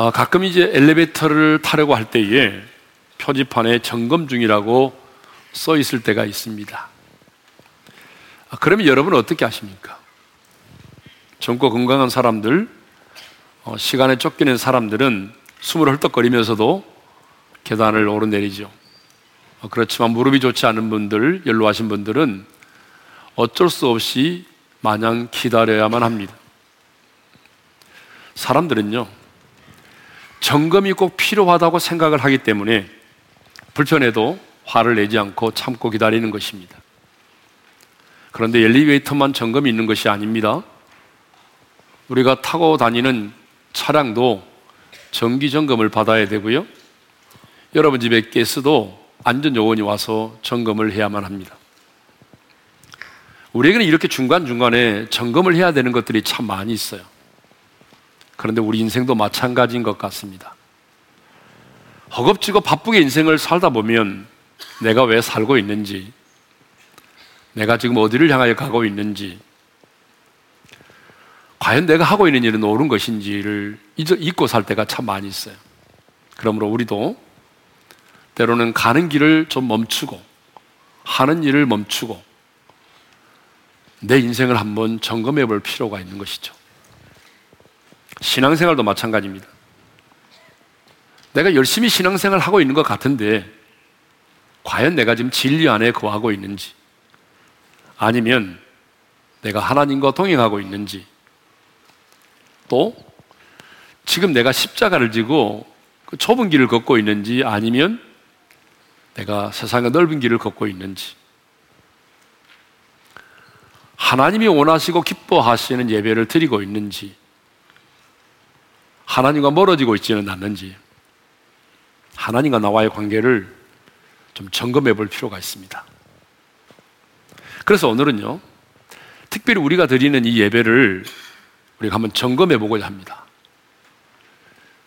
어, 가끔 이제 엘리베이터를 타려고 할 때에 표지판에 점검 중이라고 써 있을 때가 있습니다. 아, 그러면 여러분은 어떻게 하십니까? 젊고 건강한 사람들, 어, 시간에 쫓기는 사람들은 숨을 헐떡거리면서도 계단을 오르내리죠. 어, 그렇지만 무릎이 좋지 않은 분들, 연로하신 분들은 어쩔 수 없이 마냥 기다려야만 합니다. 사람들은요, 점검이 꼭 필요하다고 생각을 하기 때문에 불편해도 화를 내지 않고 참고 기다리는 것입니다. 그런데 엘리베이터만 점검이 있는 것이 아닙니다. 우리가 타고 다니는 차량도 정기 점검을 받아야 되고요. 여러분 집에 가스도 안전 요원이 와서 점검을 해야만 합니다. 우리에게는 이렇게 중간중간에 점검을 해야 되는 것들이 참 많이 있어요. 그런데 우리 인생도 마찬가지인 것 같습니다. 허겁지겁 바쁘게 인생을 살다 보면 내가 왜 살고 있는지, 내가 지금 어디를 향하여 가고 있는지, 과연 내가 하고 있는 일은 옳은 것인지를 잊고 살 때가 참 많이 있어요. 그러므로 우리도 때로는 가는 길을 좀 멈추고, 하는 일을 멈추고, 내 인생을 한번 점검해 볼 필요가 있는 것이죠. 신앙생활도 마찬가지입니다. 내가 열심히 신앙생활 하고 있는 것 같은데, 과연 내가 지금 진리 안에 거하고 있는지, 아니면 내가 하나님과 동행하고 있는지, 또 지금 내가 십자가를 지고 그 좁은 길을 걷고 있는지, 아니면 내가 세상의 넓은 길을 걷고 있는지, 하나님이 원하시고 기뻐하시는 예배를 드리고 있는지, 하나님과 멀어지고 있지는 않는지, 하나님과 나와의 관계를 좀 점검해 볼 필요가 있습니다. 그래서 오늘은요, 특별히 우리가 드리는 이 예배를 우리가 한번 점검해 보고자 합니다.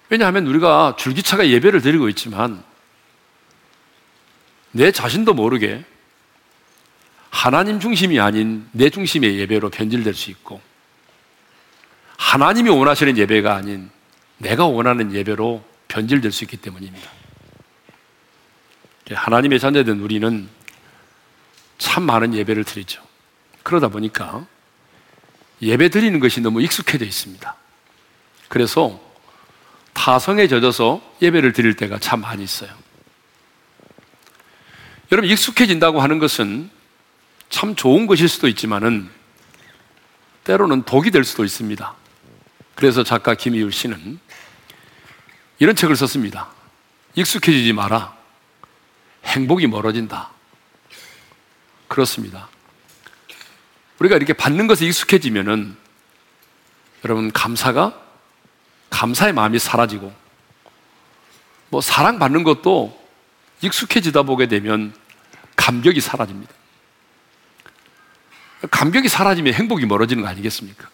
왜냐하면 우리가 줄기차게 예배를 드리고 있지만 내 자신도 모르게 하나님 중심이 아닌 내 중심의 예배로 변질될 수 있고 하나님이 원하시는 예배가 아닌 내가 원하는 예배로 변질될 수 있기 때문입니다. 하나님의 자녀된 우리는 참 많은 예배를 드리죠. 그러다 보니까 예배 드리는 것이 너무 익숙해져 있습니다. 그래서 타성에 젖어서 예배를 드릴 때가 참 많이 있어요. 여러분, 익숙해진다고 하는 것은 참 좋은 것일 수도 있지만은 때로는 독이 될 수도 있습니다. 그래서 작가 김희율 씨는 이런 책을 썼습니다. 익숙해지지 마라. 행복이 멀어진다. 그렇습니다. 우리가 이렇게 받는 것에 익숙해지면은 여러분 감사가 감사의 마음이 사라지고 뭐 사랑 받는 것도 익숙해지다 보게 되면 감격이 사라집니다. 감격이 사라지면 행복이 멀어지는 거 아니겠습니까?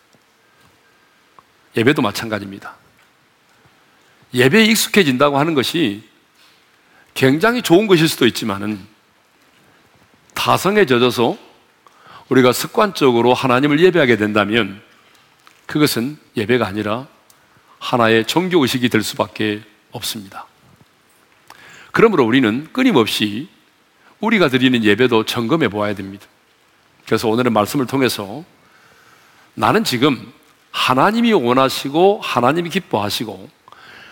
예배도 마찬가지입니다. 예배에 익숙해진다고 하는 것이 굉장히 좋은 것일 수도 있지만은 타성에 젖어서 우리가 습관적으로 하나님을 예배하게 된다면 그것은 예배가 아니라 하나의 종교의식이 될 수밖에 없습니다. 그러므로 우리는 끊임없이 우리가 드리는 예배도 점검해 보아야 됩니다. 그래서 오늘의 말씀을 통해서 나는 지금 하나님이 원하시고 하나님이 기뻐하시고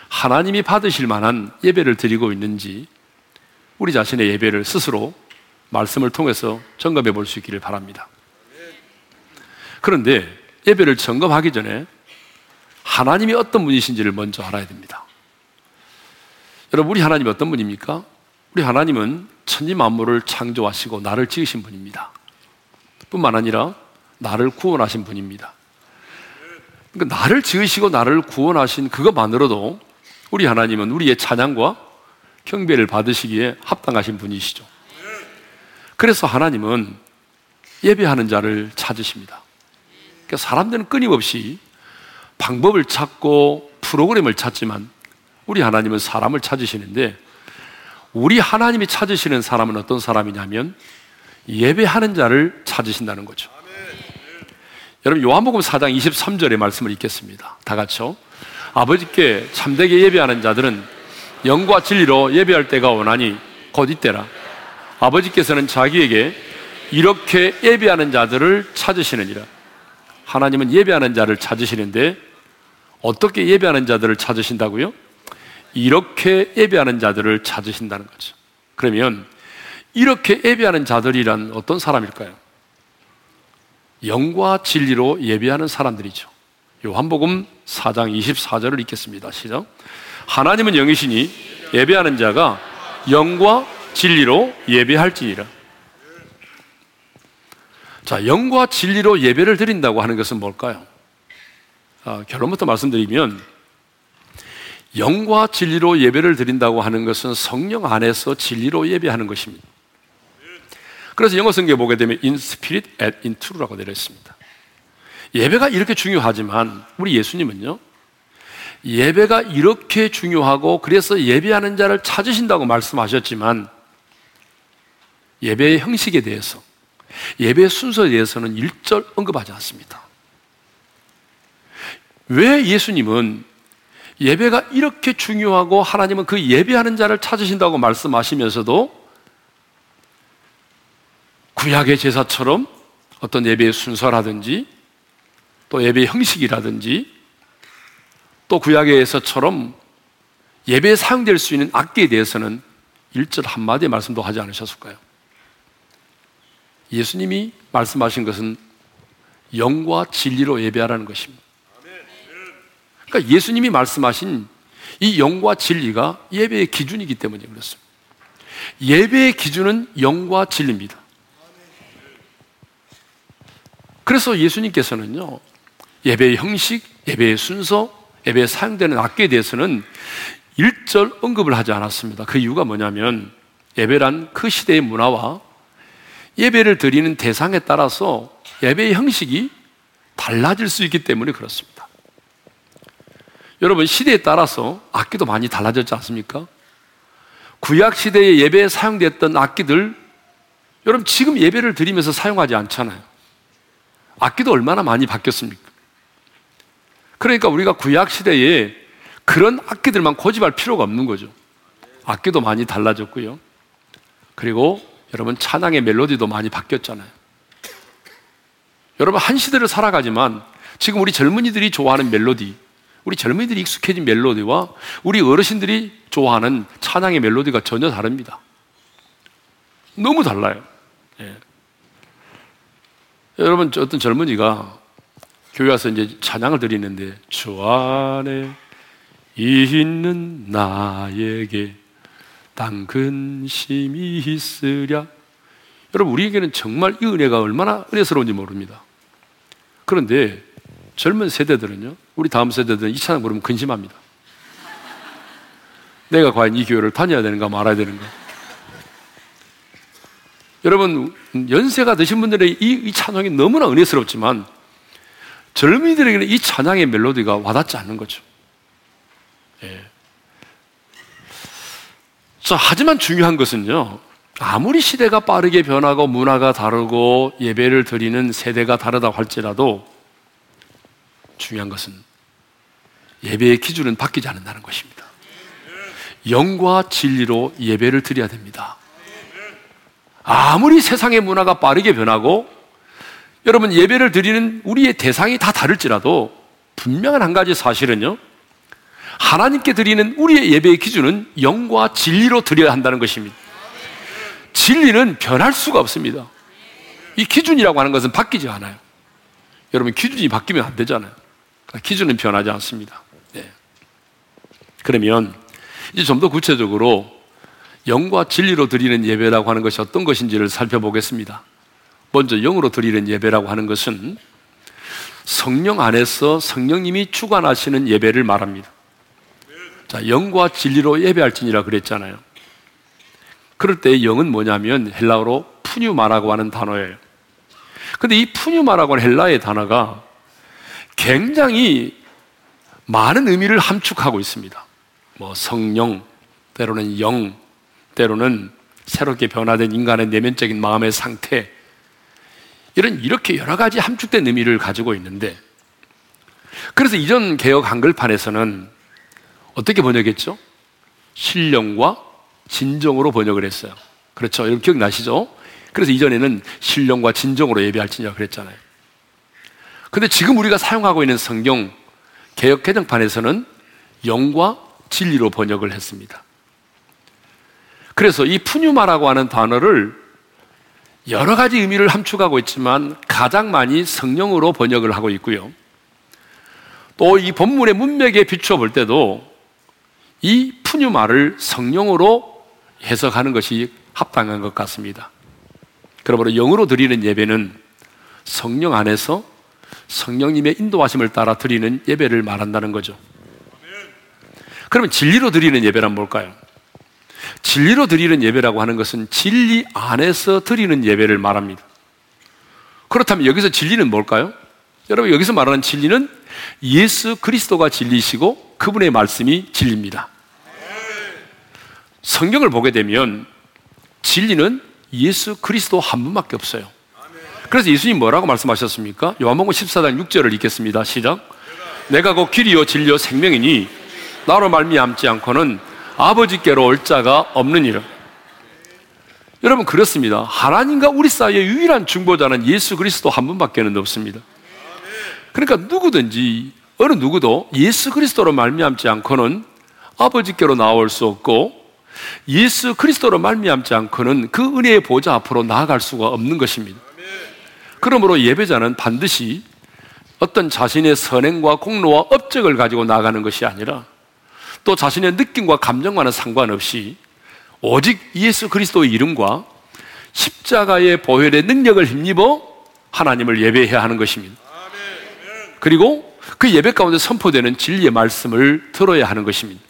하나님이 받으실 만한 예배를 드리고 있는지 우리 자신의 예배를 스스로 말씀을 통해서 점검해 볼 수 있기를 바랍니다. 그런데 예배를 점검하기 전에 하나님이 어떤 분이신지를 먼저 알아야 됩니다. 여러분, 우리 하나님이 어떤 분입니까? 우리 하나님은 천지 만물을 창조하시고 나를 지으신 분입니다. 뿐만 아니라 나를 구원하신 분입니다. 그러니까 나를 지으시고 나를 구원하신 그것만으로도 우리 하나님은 우리의 찬양과 경배를 받으시기에 합당하신 분이시죠. 그래서 하나님은 예배하는 자를 찾으십니다. 그러니까 사람들은 끊임없이 방법을 찾고 프로그램을 찾지만 우리 하나님은 사람을 찾으시는데 우리 하나님이 찾으시는 사람은 어떤 사람이냐면 예배하는 자를 찾으신다는 거죠. 여러분 요한복음 4장 23절의 말씀을 읽겠습니다. 다 같이요. 아버지께 참되게 예배하는 자들은 영과 진리로 예배할 때가 오나니 곧 이때라. 아버지께서는 자기에게 이렇게 예배하는 자들을 찾으시느니라. 하나님은 예배하는 자를 찾으시는데 어떻게 예배하는 자들을 찾으신다고요? 이렇게 예배하는 자들을 찾으신다는 거죠. 그러면 이렇게 예배하는 자들이란 어떤 사람일까요? 영과 진리로 예배하는 사람들이죠. 요한복음 4장 24절을 읽겠습니다. 시작. 하나님은 영이시니 예배하는 자가 영과 진리로 예배할지니라. 자, 영과 진리로 예배를 드린다고 하는 것은 뭘까요? 아, 결론부터 말씀드리면 영과 진리로 예배를 드린다고 하는 것은 성령 안에서 진리로 예배하는 것입니다. 그래서 영어 성경에 보게 되면 in spirit and in truth라고 되어 있습니다. 예배가 이렇게 중요하지만 우리 예수님은요. 예배가 이렇게 중요하고 그래서 예배하는 자를 찾으신다고 말씀하셨지만 예배의 형식에 대해서 예배 순서에 대해서는 일절 언급하지 않습니다. 왜 예수님은 예배가 이렇게 중요하고 하나님은 그 예배하는 자를 찾으신다고 말씀하시면서도 구약의 제사처럼 어떤 예배의 순서라든지 또 예배의 형식이라든지 또 구약에서처럼 예배에 사용될 수 있는 악기에 대해서는 일절 한마디 말씀도 하지 않으셨을까요? 예수님이 말씀하신 것은 영과 진리로 예배하라는 것입니다. 그러니까 예수님이 말씀하신 이 영과 진리가 예배의 기준이기 때문에 그렇습니다. 예배의 기준은 영과 진리입니다. 그래서 예수님께서는요, 예배의 형식, 예배의 순서, 예배에 사용되는 악기에 대해서는 일절 언급을 하지 않았습니다. 그 이유가 뭐냐면 예배란 그 시대의 문화와 예배를 드리는 대상에 따라서 예배의 형식이 달라질 수 있기 때문에 그렇습니다. 여러분, 시대에 따라서 악기도 많이 달라졌지 않습니까? 구약 시대의 예배에 사용됐던 악기들, 여러분, 지금 예배를 드리면서 사용하지 않잖아요. 악기도 얼마나 많이 바뀌었습니까? 그러니까 우리가 구약 시대에 그런 악기들만 고집할 필요가 없는 거죠. 악기도 많이 달라졌고요. 그리고 여러분 찬양의 멜로디도 많이 바뀌었잖아요. 여러분 한 시대를 살아가지만 지금 우리 젊은이들이 좋아하는 멜로디, 우리 젊은이들이 익숙해진 멜로디와 우리 어르신들이 좋아하는 찬양의 멜로디가 전혀 다릅니다. 너무 달라요. 예. 여러분 어떤 젊은이가 교회 와서 이제 찬양을 드리는데 주 안에 있는 나에게 당근심이 있으랴. 여러분, 우리에게는 정말 이 은혜가 얼마나 은혜스러운지 모릅니다. 그런데 젊은 세대들은요, 우리 다음 세대들은 이 찬양 부르면 근심합니다. 내가 과연 이 교회를 다녀야 되는가 말아야 되는가. 여러분, 연세가 드신 분들의 이, 이 찬양이 너무나 은혜스럽지만 젊은이들에게는 이 찬양의 멜로디가 와닿지 않는 거죠. 예. 자, 하지만 중요한 것은요. 아무리 시대가 빠르게 변하고 문화가 다르고 예배를 드리는 세대가 다르다고 할지라도 중요한 것은 예배의 기준은 바뀌지 않는다는 것입니다. 영과 진리로 예배를 드려야 됩니다. 아무리 세상의 문화가 빠르게 변하고 여러분 예배를 드리는 우리의 대상이 다 다를지라도 분명한 한 가지 사실은요. 하나님께 드리는 우리의 예배의 기준은 영과 진리로 드려야 한다는 것입니다. 진리는 변할 수가 없습니다. 이 기준이라고 하는 것은 바뀌지 않아요. 여러분, 기준이 바뀌면 안 되잖아요. 그러니까 기준은 변하지 않습니다. 네. 그러면 이제 좀 더 구체적으로 영과 진리로 드리는 예배라고 하는 것이 어떤 것인지를 살펴보겠습니다. 먼저 영으로 드리는 예배라고 하는 것은 성령 안에서 성령님이 주관하시는 예배를 말합니다. 자, 영과 진리로 예배할지니라 그랬잖아요. 그럴 때 영은 뭐냐면 헬라어로 푸뉴마라고 하는 단어예요. 근데 이 푸뉴마라고 하는 헬라의 단어가 굉장히 많은 의미를 함축하고 있습니다. 뭐 성령, 때로는 영, 때로는 새롭게 변화된 인간의 내면적인 마음의 상태, 이런 이렇게 여러 가지 함축된 의미를 가지고 있는데 그래서 이전 개혁 한글판에서는 어떻게 번역했죠? 신령과 진정으로 번역을 했어요. 그렇죠. 여러분 기억나시죠? 그래서 이전에는 신령과 진정으로 예배할지니라 그랬잖아요. 근데 지금 우리가 사용하고 있는 성경 개혁 개정판에서는 영과 진리로 번역을 했습니다. 그래서 이 푸뉴마라고 하는 단어를 여러 가지 의미를 함축하고 있지만 가장 많이 성령으로 번역을 하고 있고요. 또 이 본문의 문맥에 비추어 볼 때도 이 푸뉴마를 성령으로 해석하는 것이 합당한 것 같습니다. 그러므로 영으로 드리는 예배는 성령 안에서 성령님의 인도하심을 따라 드리는 예배를 말한다는 거죠. 그러면 진리로 드리는 예배란 뭘까요? 진리로 드리는 예배라고 하는 것은 진리 안에서 드리는 예배를 말합니다. 그렇다면 여기서 진리는 뭘까요? 여러분, 여기서 말하는 진리는 예수 그리스도가 진리시고 그분의 말씀이 진리입니다. 성경을 보게 되면 진리는 예수 그리스도 한 분밖에 없어요. 그래서 예수님 뭐라고 말씀하셨습니까? 요한복음 14장 6절을 읽겠습니다. 시작. 내가 곧 길이요 진리요 생명이니 나로 말미암지 않고는 아버지께로 올 자가 없느니라. 여러분 그렇습니다. 하나님과 우리 사이의 유일한 중보자는 예수 그리스도 한 분밖에는 없습니다. 그러니까 누구든지 어느 누구도 예수 그리스도로 말미암지 않고는 아버지께로 나올 수 없고 예수 그리스도로 말미암지 않고는 그 은혜의 보좌 앞으로 나아갈 수가 없는 것입니다. 그러므로 예배자는 반드시 어떤 자신의 선행과 공로와 업적을 가지고 나가는 것이 아니라 또 자신의 느낌과 감정과는 상관없이 오직 예수 그리스도의 이름과 십자가의 보혈의 능력을 힘입어 하나님을 예배해야 하는 것입니다. 그리고 그 예배 가운데 선포되는 진리의 말씀을 들어야 하는 것입니다.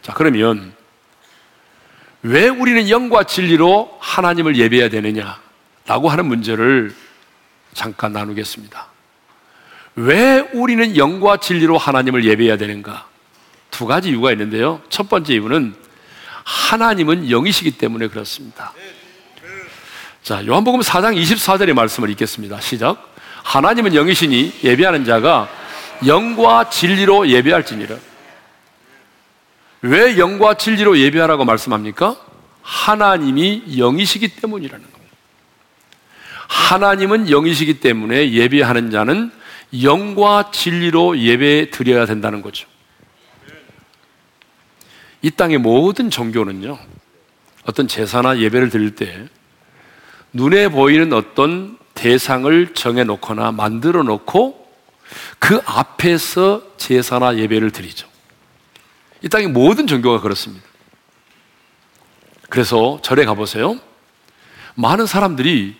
자, 그러면 왜 우리는 영과 진리로 하나님을 예배해야 되느냐 라고 하는 문제를 잠깐 나누겠습니다. 왜 우리는 영과 진리로 하나님을 예배해야 되는가? 두 가지 이유가 있는데요. 첫 번째 이유는 하나님은 영이시기 때문에 그렇습니다. 자, 요한복음 4장 24절의 말씀을 읽겠습니다. 시작. 하나님은 영이시니 예배하는 자가 영과 진리로 예배할지니라. 왜 영과 진리로 예배하라고 말씀합니까? 하나님이 영이시기 때문이라는 겁니다. 하나님은 영이시기 때문에 예배하는 자는 영과 진리로 예배 드려야 된다는 거죠. 이 땅의 모든 종교는요, 어떤 제사나 예배를 드릴 때 눈에 보이는 어떤 대상을 정해놓거나 만들어 놓고 그 앞에서 제사나 예배를 드리죠. 이 땅의 모든 종교가 그렇습니다. 그래서 절에 가보세요. 많은 사람들이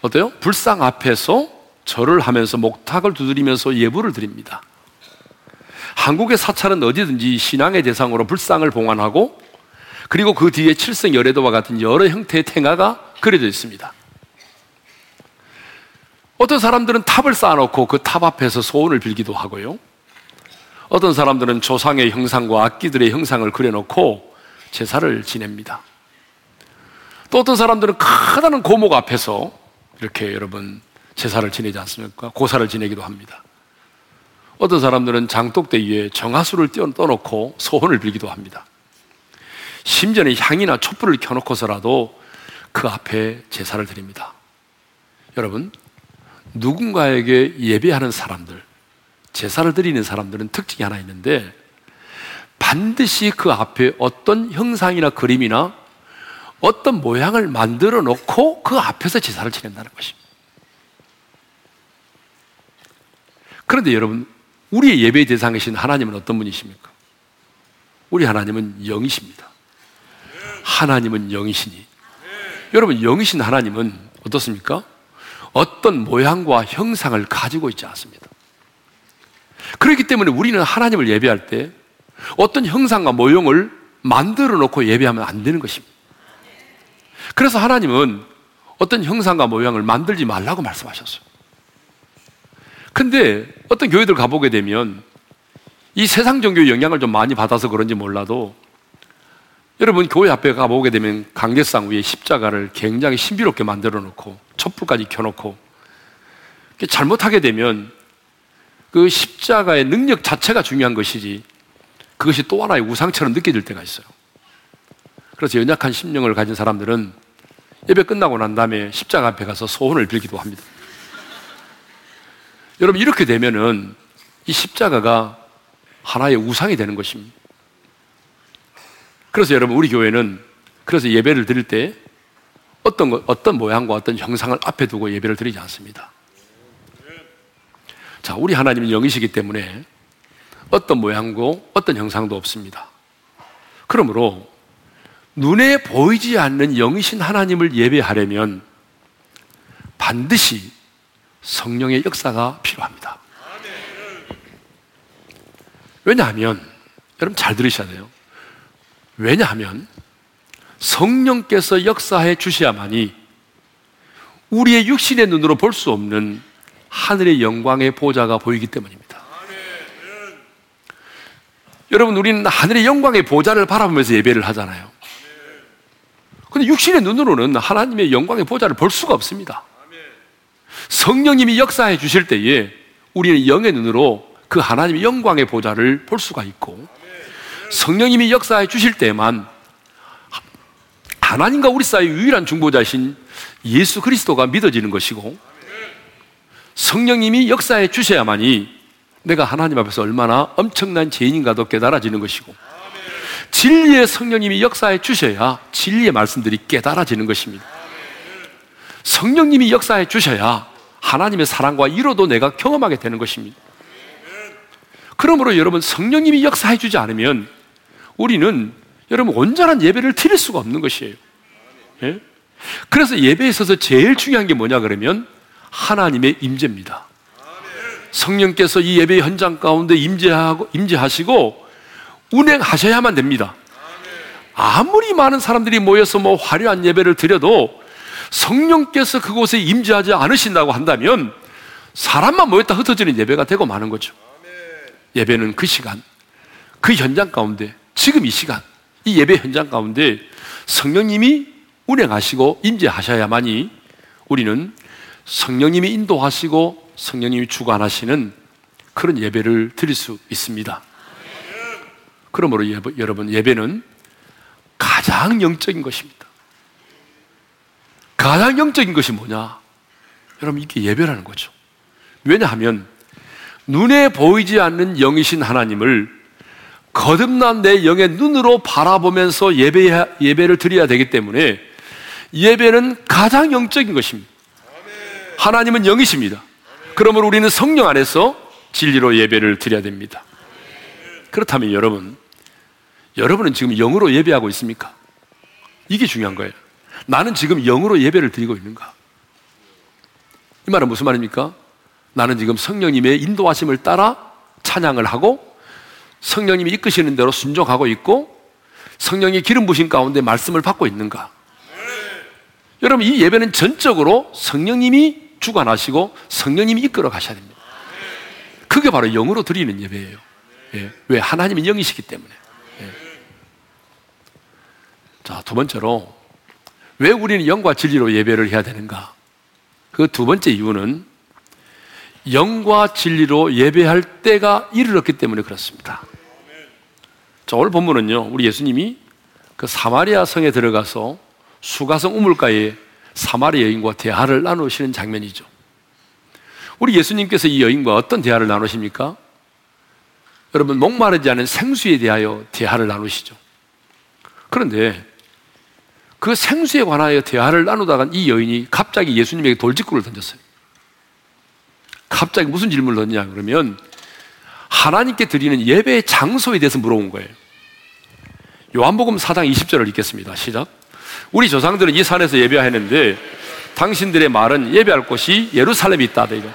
어때요? 불상 앞에서 절을 하면서 목탁을 두드리면서 예불을 드립니다. 한국의 사찰은 어디든지 신앙의 대상으로 불상을 봉안하고 그리고 그 뒤에 칠성여래도와 같은 여러 형태의 탱화가 그려져 있습니다. 어떤 사람들은 탑을 쌓아놓고 그 탑 앞에서 소원을 빌기도 하고요. 어떤 사람들은 조상의 형상과 악귀들의 형상을 그려놓고 제사를 지냅니다. 또 어떤 사람들은 크다는 고목 앞에서 이렇게 여러분 제사를 지내지 않습니까? 고사를 지내기도 합니다. 어떤 사람들은 장독대 위에 정화수를 떠놓고 소원을 빌기도 합니다. 심지어는 향이나 촛불을 켜놓고서라도 그 앞에 제사를 드립니다. 여러분, 누군가에게 예배하는 사람들, 제사를 드리는 사람들은 특징이 하나 있는데 반드시 그 앞에 어떤 형상이나 그림이나 어떤 모양을 만들어 놓고 그 앞에서 제사를 지낸다는 것입니다. 그런데 여러분, 우리의 예배 대상이신 하나님은 어떤 분이십니까? 우리 하나님은 영이십니다. 하나님은 영이시니. 여러분, 영이신 하나님은 어떻습니까? 어떤 모양과 형상을 가지고 있지 않습니다. 그렇기 때문에 우리는 하나님을 예배할 때 어떤 형상과 모형을 만들어 놓고 예배하면 안 되는 것입니다. 그래서 하나님은 어떤 형상과 모양을 만들지 말라고 말씀하셨어요. 근데 어떤 교회들 가보게 되면 이 세상 종교의 영향을 좀 많이 받아서 그런지 몰라도 여러분 교회 앞에 가보게 되면 강제상 위에 십자가를 굉장히 신비롭게 만들어 놓고 촛불까지 켜놓고 잘못하게 되면 그 십자가의 능력 자체가 중요한 것이지 그것이 또 하나의 우상처럼 느껴질 때가 있어요. 그래서 연약한 심령을 가진 사람들은 예배 끝나고 난 다음에 십자가 앞에 가서 소원을 빌기도 합니다. 여러분, 이렇게 되면은 이 십자가가 하나의 우상이 되는 것입니다. 그래서 여러분, 우리 교회는 그래서 예배를 드릴 때 어떤, 거, 어떤 모양과 어떤 형상을 앞에 두고 예배를 드리지 않습니다. 자, 우리 하나님은 영이시기 때문에 어떤 모양고 어떤 형상도 없습니다. 그러므로 눈에 보이지 않는 영이신 하나님을 예배하려면 반드시 성령의 역사가 필요합니다. 왜냐하면, 여러분 잘 들으셔야 돼요. 왜냐하면 성령께서 역사해 주셔야만이 우리의 육신의 눈으로 볼 수 없는 하늘의 영광의 보좌가 보이기 때문입니다. 여러분, 우리는 하늘의 영광의 보좌를 바라보면서 예배를 하잖아요. 근데 육신의 눈으로는 하나님의 영광의 보좌를 볼 수가 없습니다. 성령님이 역사해 주실 때에 우리는 영의 눈으로 그 하나님의 영광의 보좌를 볼 수가 있고 성령님이 역사해 주실 때만 하나님과 우리 사이 유일한 중보자신 예수 그리스도가 믿어지는 것이고 성령님이 역사해 주셔야만이 내가 하나님 앞에서 얼마나 엄청난 죄인인가도 깨달아지는 것이고 진리의 성령님이 역사해 주셔야 진리의 말씀들이 깨달아지는 것입니다. 성령님이 역사해 주셔야 하나님의 사랑과 이로도 내가 경험하게 되는 것입니다. 그러므로 여러분 성령님이 역사해 주지 않으면 우리는 여러분 온전한 예배를 드릴 수가 없는 것이에요. 예? 그래서 예배에 있어서 제일 중요한 게 뭐냐 그러면 하나님의 임재입니다. 성령께서 이 예배 현장 가운데 임재하고 임재하시고 운행하셔야만 됩니다. 아무리 많은 사람들이 모여서 뭐 화려한 예배를 드려도 성령께서 그곳에 임재하지 않으신다고 한다면 사람만 모였다 흩어지는 예배가 되고 마는 거죠. 예배는 그 시간, 그 현장 가운데, 지금 이 시간, 이 예배 현장 가운데 성령님이 운행하시고 임재하셔야만이 우리는 성령님이 인도하시고 성령님이 주관하시는 그런 예배를 드릴 수 있습니다. 그러므로 예배, 여러분 예배는 가장 영적인 것입니다. 가장 영적인 것이 뭐냐? 여러분 이게 예배라는 거죠. 왜냐하면 눈에 보이지 않는 영이신 하나님을 거듭난 내 영의 눈으로 바라보면서 예배, 예배를 드려야 되기 때문에 예배는 가장 영적인 것입니다. 하나님은 영이십니다. 그러므로 우리는 성령 안에서 진리로 예배를 드려야 됩니다. 그렇다면 여러분, 여러분은 지금 영으로 예배하고 있습니까? 이게 중요한 거예요. 나는 지금 영으로 예배를 드리고 있는가? 이 말은 무슨 말입니까? 나는 지금 성령님의 인도하심을 따라 찬양을 하고 성령님이 이끄시는 대로 순종하고 있고 성령이 기름 부신 가운데 말씀을 받고 있는가? 여러분 이 예배는 전적으로 성령님이 주관하시고 성령님이 이끌어 가셔야 됩니다. 그게 바로 영으로 드리는 예배예요. 예. 왜 하나님은 영이시기 때문에. 자, 두 번째로 왜 우리는 영과 진리로 예배를 해야 되는가? 그 두 번째 이유는 영과 진리로 예배할 때가 이르렀기 때문에 그렇습니다. 자, 오늘 본문은요, 우리 예수님이 그 사마리아 성에 들어가서 수가성 우물가에 사마리아 여인과 대화를 나누시는 장면이죠. 우리 예수님께서 이 여인과 어떤 대화를 나누십니까? 여러분, 목마르지 않은 생수에 대하여 대화를 나누시죠. 그런데 그 생수에 관하여 대화를 나누다가 이 여인이 갑자기 예수님에게 돌직구를 던졌어요. 갑자기 무슨 질문을 던지냐 그러면 하나님께 드리는 예배의 장소에 대해서 물어본 거예요. 요한복음 4장 20절을 읽겠습니다. 시작. 우리 조상들은 이 산에서 예배했는데 당신들의 말은 예배할 곳이 예루살렘에 있다. 이거.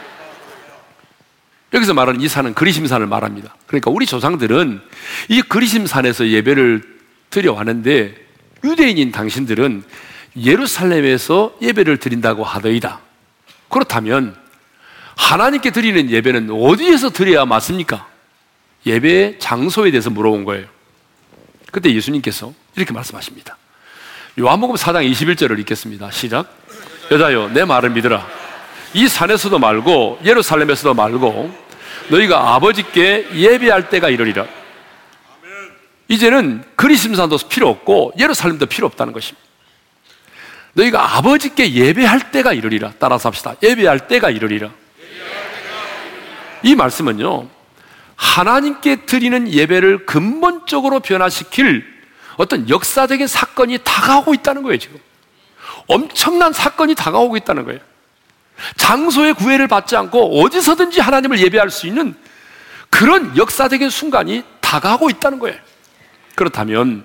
여기서 말하는 이 산은 그리심산을 말합니다. 그러니까 우리 조상들은 이 그리심산에서 예배를 드려왔는데 유대인인 당신들은 예루살렘에서 예배를 드린다고 하더이다. 그렇다면 하나님께 드리는 예배는 어디에서 드려야 맞습니까? 예배 장소에 대해서 물어본 거예요. 그때 예수님께서 이렇게 말씀하십니다. 요한복음 4장 21절을 읽겠습니다. 시작. 여자여, 내 말을 믿으라. 이 산에서도 말고 예루살렘에서도 말고 너희가 아버지께 예배할 때가 이르리라. 이제는 그리심산도 필요 없고 예루살렘도 필요 없다는 것입니다. 너희가 아버지께 예배할 때가 이르리라. 따라서 합시다. 예배할 때가 이르리라. 이 말씀은요, 하나님께 드리는 예배를 근본적으로 변화시킬 어떤 역사적인 사건이 다가오고 있다는 거예요, 지금. 엄청난 사건이 다가오고 있다는 거예요. 장소의 구애를 받지 않고 어디서든지 하나님을 예배할 수 있는 그런 역사적인 순간이 다가오고 있다는 거예요. 그렇다면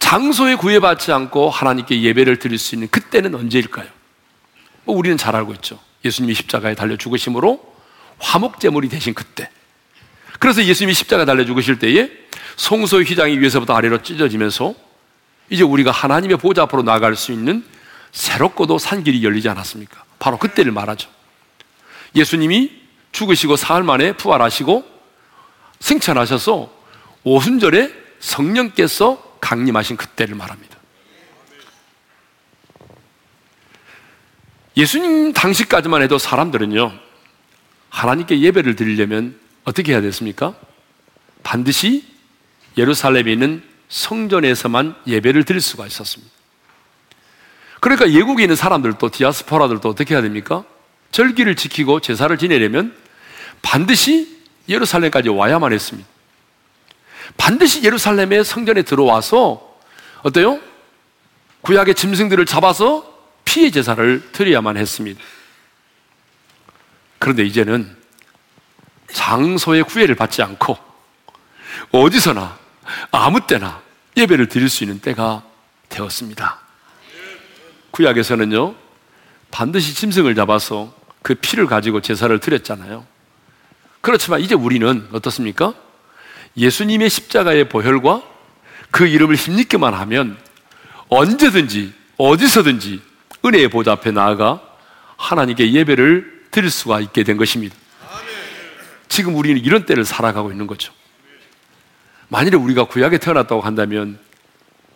장소에 구애받지 않고 하나님께 예배를 드릴 수 있는 그때는 언제일까요? 뭐 우리는 잘 알고 있죠. 예수님이 십자가에 달려 죽으심으로 화목제물이 되신 그때. 그래서 예수님이 십자가에 달려 죽으실 때에 송소의 휘장이 위에서부터 아래로 찢어지면서 이제 우리가 하나님의 보좌 앞으로 나갈 수 있는 새롭고도 산 길이 열리지 않았습니까? 바로 그때를 말하죠. 예수님이 죽으시고 사흘 만에 부활하시고 승천하셔서 오순절에 성령께서 강림하신 그때를 말합니다. 예수님 당시까지만 해도 사람들은요, 하나님께 예배를 드리려면 어떻게 해야 됐습니까? 반드시 예루살렘에 있는 성전에서만 예배를 드릴 수가 있었습니다. 그러니까 예국에 있는 사람들도 디아스포라들도 어떻게 해야 됩니까? 절기를 지키고 제사를 지내려면 반드시 예루살렘까지 와야만 했습니다. 반드시 예루살렘의 성전에 들어와서 어때요? 구약의 짐승들을 잡아서 피해 제사를 드려야만 했습니다. 그런데 이제는 장소의 구애를 받지 않고 어디서나 아무 때나 예배를 드릴 수 있는 때가 되었습니다. 구약에서는요, 반드시 짐승을 잡아서 그 피를 가지고 제사를 드렸잖아요. 그렇지만 이제 우리는 어떻습니까? 예수님의 십자가의 보혈과 그 이름을 힘있게만 하면 언제든지 어디서든지 은혜의 보좌 앞에 나아가 하나님께 예배를 드릴 수가 있게 된 것입니다. 지금 우리는 이런 때를 살아가고 있는 거죠. 만일에 우리가 구약에 태어났다고 한다면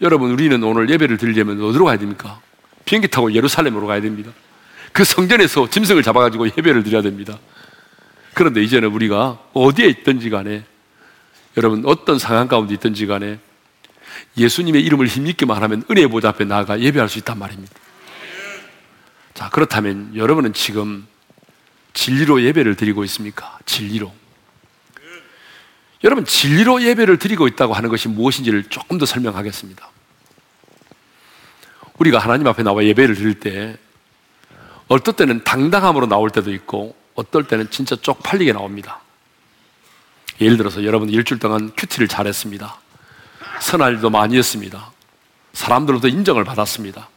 여러분 우리는 오늘 예배를 드리려면 어디로 가야 됩니까? 비행기 타고 예루살렘으로 가야 됩니다. 그 성전에서 짐승을 잡아가지고 예배를 드려야 됩니다. 그런데 이제는 우리가 어디에 있든지 간에 여러분 어떤 상황 가운데 있든지 간에 예수님의 이름을 힘있게만 하면 은혜의 보좌 앞에 나아가 예배할 수 있단 말입니다. 자, 그렇다면 여러분은 지금 진리로 예배를 드리고 있습니까? 진리로. 여러분, 진리로 예배를 드리고 있다고 하는 것이 무엇인지를 조금 더 설명하겠습니다. 우리가 하나님 앞에 나와 예배를 드릴 때 어떨 때는 당당함으로 나올 때도 있고 어떨 때는 진짜 쪽팔리게 나옵니다. 예를 들어서 여러분 일주일 동안 큐티를 잘했습니다. 선할 일도 많이 했습니다. 사람들로부터 인정을 받았습니다.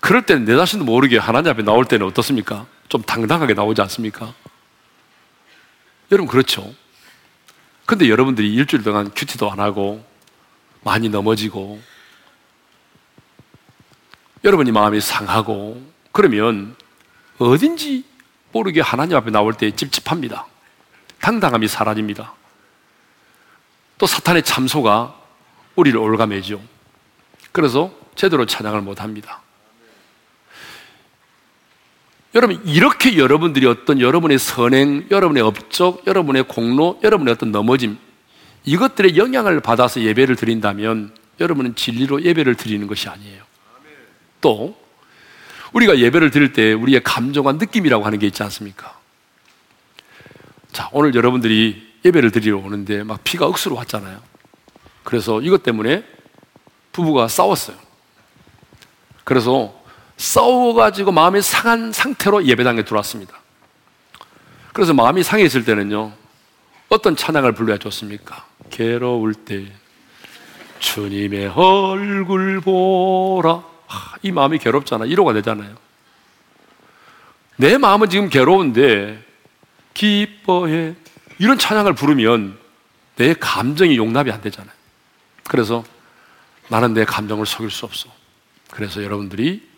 그럴 때는 내 자신도 모르게 하나님 앞에 나올 때는 어떻습니까? 좀 당당하게 나오지 않습니까? 여러분 그렇죠. 근데 여러분들이 일주일 동안 큐티도 안 하고 많이 넘어지고 여러분이 마음이 상하고 그러면 어딘지 모르게 하나님 앞에 나올 때 찝찝합니다. 당당함이 사라집니다. 또 사탄의 참소가 우리를 올가매죠. 그래서 제대로 찬양을 못 합니다. 여러분, 이렇게 여러분들이 어떤 여러분의 선행, 여러분의 업적, 여러분의 공로, 여러분의 어떤 넘어짐, 이것들의 영향을 받아서 예배를 드린다면 여러분은 진리로 예배를 드리는 것이 아니에요. 또 우리가 예배를 드릴 때 우리의 감정과 느낌이라고 하는 게 있지 않습니까? 자, 오늘 여러분들이 예배를 드리러 오는데 막 피가 억수로 왔잖아요. 그래서 이것 때문에 부부가 싸웠어요. 그래서 싸워가지고 마음이 상한 상태로 예배당에 들어왔습니다. 그래서 마음이 상했을 때는요, 어떤 찬양을 불러야 좋습니까? 괴로울 때 주님의 얼굴 보라. 이 마음이 괴롭잖아. 1호가 되잖아요. 내 마음은 지금 괴로운데 기뻐해. 이런 찬양을 부르면 내 감정이 용납이 안 되잖아요. 그래서 나는 내 감정을 속일 수 없어. 그래서 여러분들이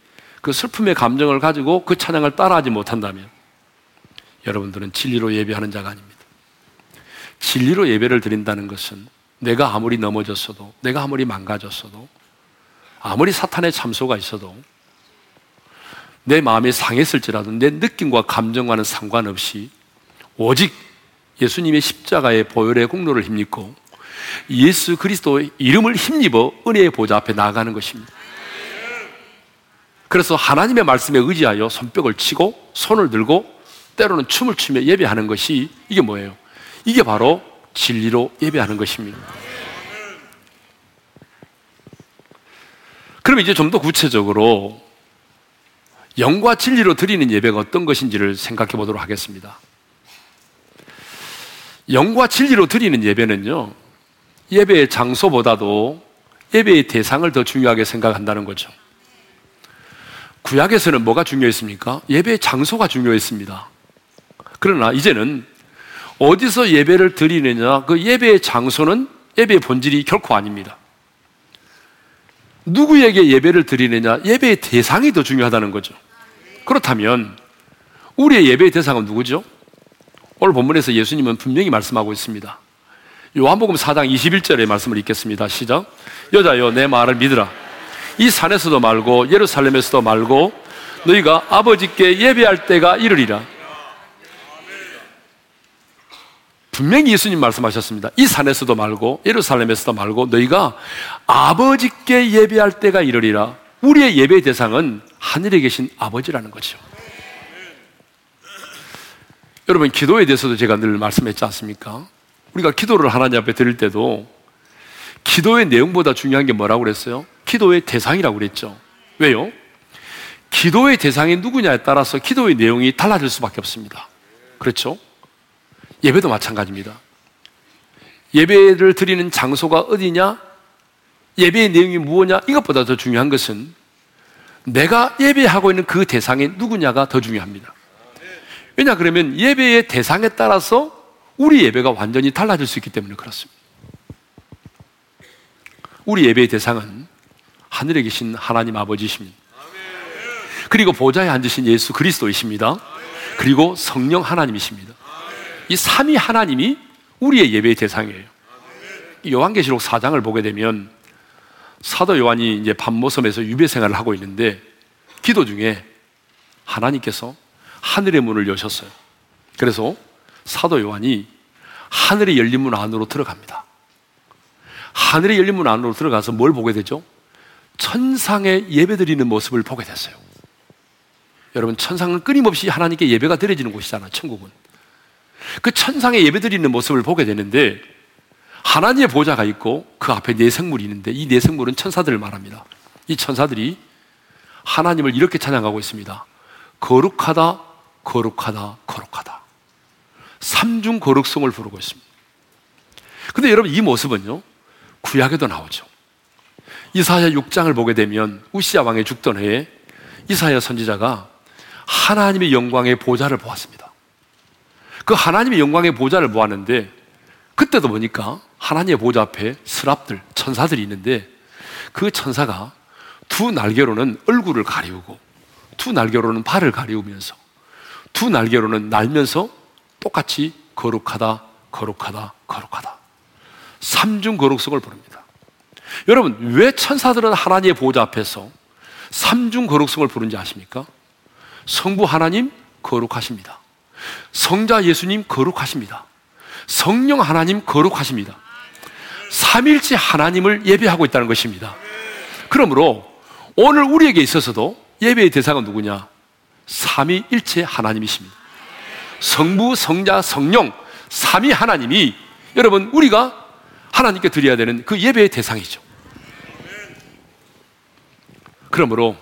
그 슬픔의 감정을 가지고 그 찬양을 따라하지 못한다면 여러분들은 진리로 예배하는 자가 아닙니다. 진리로 예배를 드린다는 것은 내가 아무리 넘어졌어도, 내가 아무리 망가졌어도, 아무리 사탄의 참소가 있어도 내 마음이 상했을지라도 내 느낌과 감정과는 상관없이 오직 예수님의 십자가의 보혈의 공로를 힘입고 예수 그리스도의 이름을 힘입어 은혜의 보좌 앞에 나아가는 것입니다. 그래서 하나님의 말씀에 의지하여 손뼉을 치고 손을 들고 때로는 춤을 추며 예배하는 것이 이게 뭐예요? 이게 바로 진리로 예배하는 것입니다. 그럼 이제 좀 더 구체적으로 영과 진리로 드리는 예배가 어떤 것인지를 생각해 보도록 하겠습니다. 영과 진리로 드리는 예배는요, 예배의 장소보다도 예배의 대상을 더 중요하게 생각한다는 거죠. 구약에서는 뭐가 중요했습니까? 예배의 장소가 중요했습니다. 그러나 이제는 어디서 예배를 드리느냐, 그 예배의 장소는 예배의 본질이 결코 아닙니다. 누구에게 예배를 드리느냐, 예배의 대상이 더 중요하다는 거죠. 그렇다면, 우리의 예배의 대상은 누구죠? 오늘 본문에서 예수님은 분명히 말씀하고 있습니다. 요한복음 4장 21절의 말씀을 읽겠습니다. 시작. 여자여, 내 말을 믿으라. 이 산에서도 말고, 예루살렘에서도 말고, 너희가 아버지께 예배할 때가 이르리라. 분명히 예수님 말씀하셨습니다. 이 산에서도 말고 예루살렘에서도 말고 너희가 아버지께 예배할 때가 이르리라. 우리의 예배 대상은 하늘에 계신 아버지라는 거죠. 여러분 기도에 대해서도 제가 늘 말씀했지 않습니까? 우리가 기도를 하나님 앞에 드릴 때도 기도의 내용보다 중요한 게 뭐라고 그랬어요? 기도의 대상이라고 그랬죠. 왜요? 기도의 대상이 누구냐에 따라서 기도의 내용이 달라질 수밖에 없습니다. 그렇죠? 예배도 마찬가지입니다. 예배를 드리는 장소가 어디냐? 예배의 내용이 무엇냐? 이것보다 더 중요한 것은 내가 예배하고 있는 그 대상이 누구냐가 더 중요합니다. 왜냐 그러면 예배의 대상에 따라서 우리 예배가 완전히 달라질 수 있기 때문에 그렇습니다. 우리 예배의 대상은 하늘에 계신 하나님 아버지십니다. 그리고 보좌에 앉으신 예수 그리스도이십니다. 그리고 성령 하나님이십니다. 이 삼위 하나님이 우리의 예배의 대상이에요. 요한계시록 4장을 보게 되면 사도 요한이 이제 밤모섬에서 유배 생활을 하고 있는데 기도 중에 하나님께서 하늘의 문을 여셨어요. 그래서 사도 요한이 하늘의 열린 문 안으로 들어갑니다. 하늘의 열린 문 안으로 들어가서 뭘 보게 되죠? 천상의 예배 드리는 모습을 보게 됐어요. 여러분, 천상은 끊임없이 하나님께 예배가 드려지는 곳이잖아요, 천국은. 그 천상의 예배드리는 모습을 보게 되는데 하나님의 보좌가 있고 그 앞에 내생물이 있는데 이 내생물은 천사들을 말합니다. 이 천사들이 하나님을 이렇게 찬양하고 있습니다. 거룩하다, 거룩하다, 거룩하다. 삼중 거룩성을 부르고 있습니다. 근데 여러분 이 모습은요, 구약에도 나오죠. 이사야 6장을 보게 되면 우시아 왕의 죽던 해에 이사야 선지자가 하나님의 영광의 보좌를 보았습니다. 그 하나님의 영광의 보좌를 보았는데 그때도 보니까 하나님의 보좌 앞에 스랍들, 천사들이 있는데 그 천사가 두 날개로는 얼굴을 가리우고 두 날개로는 발을 가리우면서 두 날개로는 날면서 똑같이 거룩하다, 거룩하다, 거룩하다. 삼중 거룩성을 부릅니다. 여러분, 왜 천사들은 하나님의 보좌 앞에서 삼중 거룩성을 부른지 아십니까? 성부 하나님 거룩하십니다. 성자 예수님 거룩하십니다. 성령 하나님 거룩하십니다. 삼일째 하나님을 예배하고 있다는 것입니다. 그러므로 오늘 우리에게 있어서도 예배의 대상은 누구냐? 삼위일체 하나님이십니다. 성부, 성자, 성령, 삼위 하나님이 여러분 우리가 하나님께 드려야 되는 그 예배의 대상이죠. 그러므로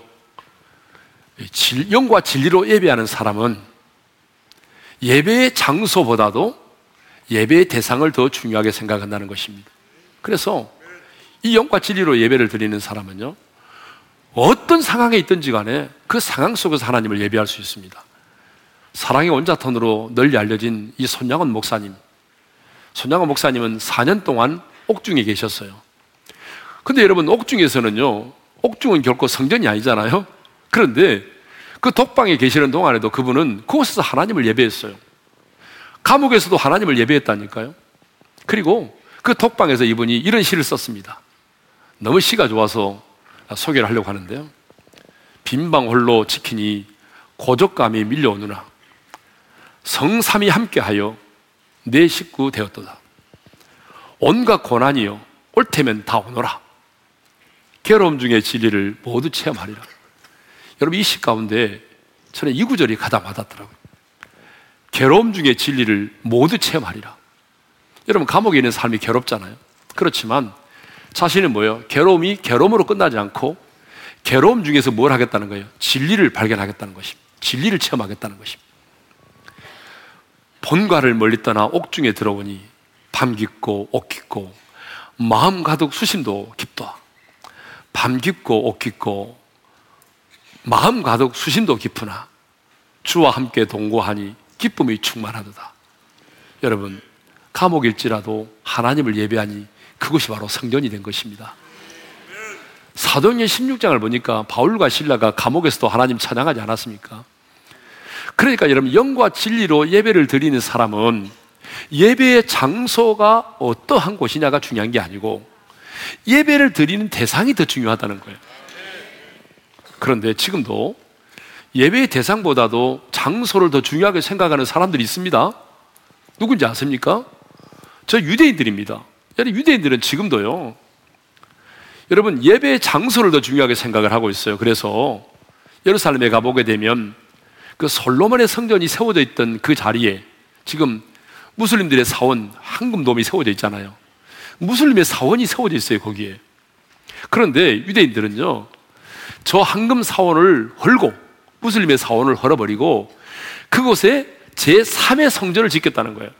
영과 진리로 예배하는 사람은 예배의 장소보다도 예배의 대상을 더 중요하게 생각한다는 것입니다. 그래서 이 영과 진리로 예배를 드리는 사람은요, 어떤 상황에 있든지 간에 그 상황 속에서 하나님을 예배할 수 있습니다. 사랑의 원자턴으로 널리 알려진 이 손양원 목사님. 손양원 목사님은 4년 동안 옥중에 계셨어요. 근데 여러분, 옥중에서는요, 옥중은 결코 성전이 아니잖아요? 그런데 그 독방에 계시는 동안에도 그분은 그곳에서 하나님을 예배했어요. 감옥에서도 하나님을 예배했다니까요. 그리고 그 독방에서 이분이 이런 시를 썼습니다. 너무 시가 좋아서 소개를 하려고 하는데요. 빈방 홀로 지키니 고적감이 밀려오느나 성삼이 함께하여 내 식구 되었도다. 온갖 고난이요 옳테면 다 오너라. 괴로움 중에 진리를 모두 체험하리라. 여러분 이 시 가운데 저는 이 구절이 가장 와닿더라고요. 괴로움 중에 진리를 모두 체험하리라. 여러분 감옥에 있는 삶이 괴롭잖아요. 그렇지만 자신은 뭐예요? 괴로움이 괴로움으로 끝나지 않고 괴로움 중에서 뭘 하겠다는 거예요? 진리를 발견하겠다는 것입니다. 진리를 체험하겠다는 것입니다. 본가를 멀리 떠나 옥중에 들어오니 밤 깊고 옥 깊고 마음 가득 수심도 깊다. 밤 깊고 옥 깊고 마음 가득 수심도 깊으나 주와 함께 동거하니 기쁨이 충만하도다. 여러분 감옥일지라도 하나님을 예배하니 그것이 바로 성전이 된 것입니다. 사도행전 16장을 보니까 바울과 신라가 감옥에서도 하나님 찬양하지 않았습니까? 그러니까 여러분 영과 진리로 예배를 드리는 사람은 예배의 장소가 어떠한 곳이냐가 중요한 게 아니고 예배를 드리는 대상이 더 중요하다는 거예요. 그런데 지금도 예배의 대상보다도 장소를 더 중요하게 생각하는 사람들이 있습니다. 누군지 아십니까? 저 유대인들입니다. 유대인들은 지금도요. 여러분 예배의 장소를 더 중요하게 생각을 하고 있어요. 그래서 예루살렘에 가보게 되면 그 솔로몬의 성전이 세워져 있던 그 자리에 지금 무슬림들의 사원 황금돔이 세워져 있잖아요. 무슬림의 사원이 세워져 있어요, 거기에. 그런데 유대인들은요, 저 황금 사원을 헐고, 무슬림의 사원을 헐어버리고, 그곳에 제3의 성전을 짓겠다는 거예요.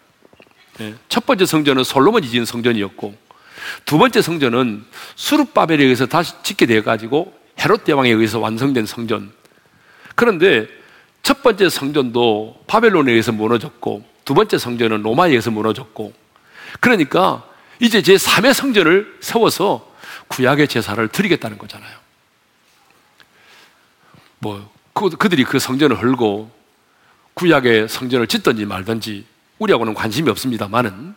네. 첫 번째 성전은 솔로몬이 지은 성전이었고, 두 번째 성전은 수르바벨에 의해서 다시 짓게 되어 가지고, 헤롯 대왕에 의해서 완성된 성전. 그런데 첫 번째 성전도 바벨론에 의해서 무너졌고, 두 번째 성전은 로마에 의해서 무너졌고, 그러니까 이제 제 3의 성전을 세워서 구약의 제사를 드리겠다는 거잖아요. 뭐, 그, 그들이 그 성전을 헐고 구약의 성전을 짓든지 말든지 우리하고는 관심이 없습니다만은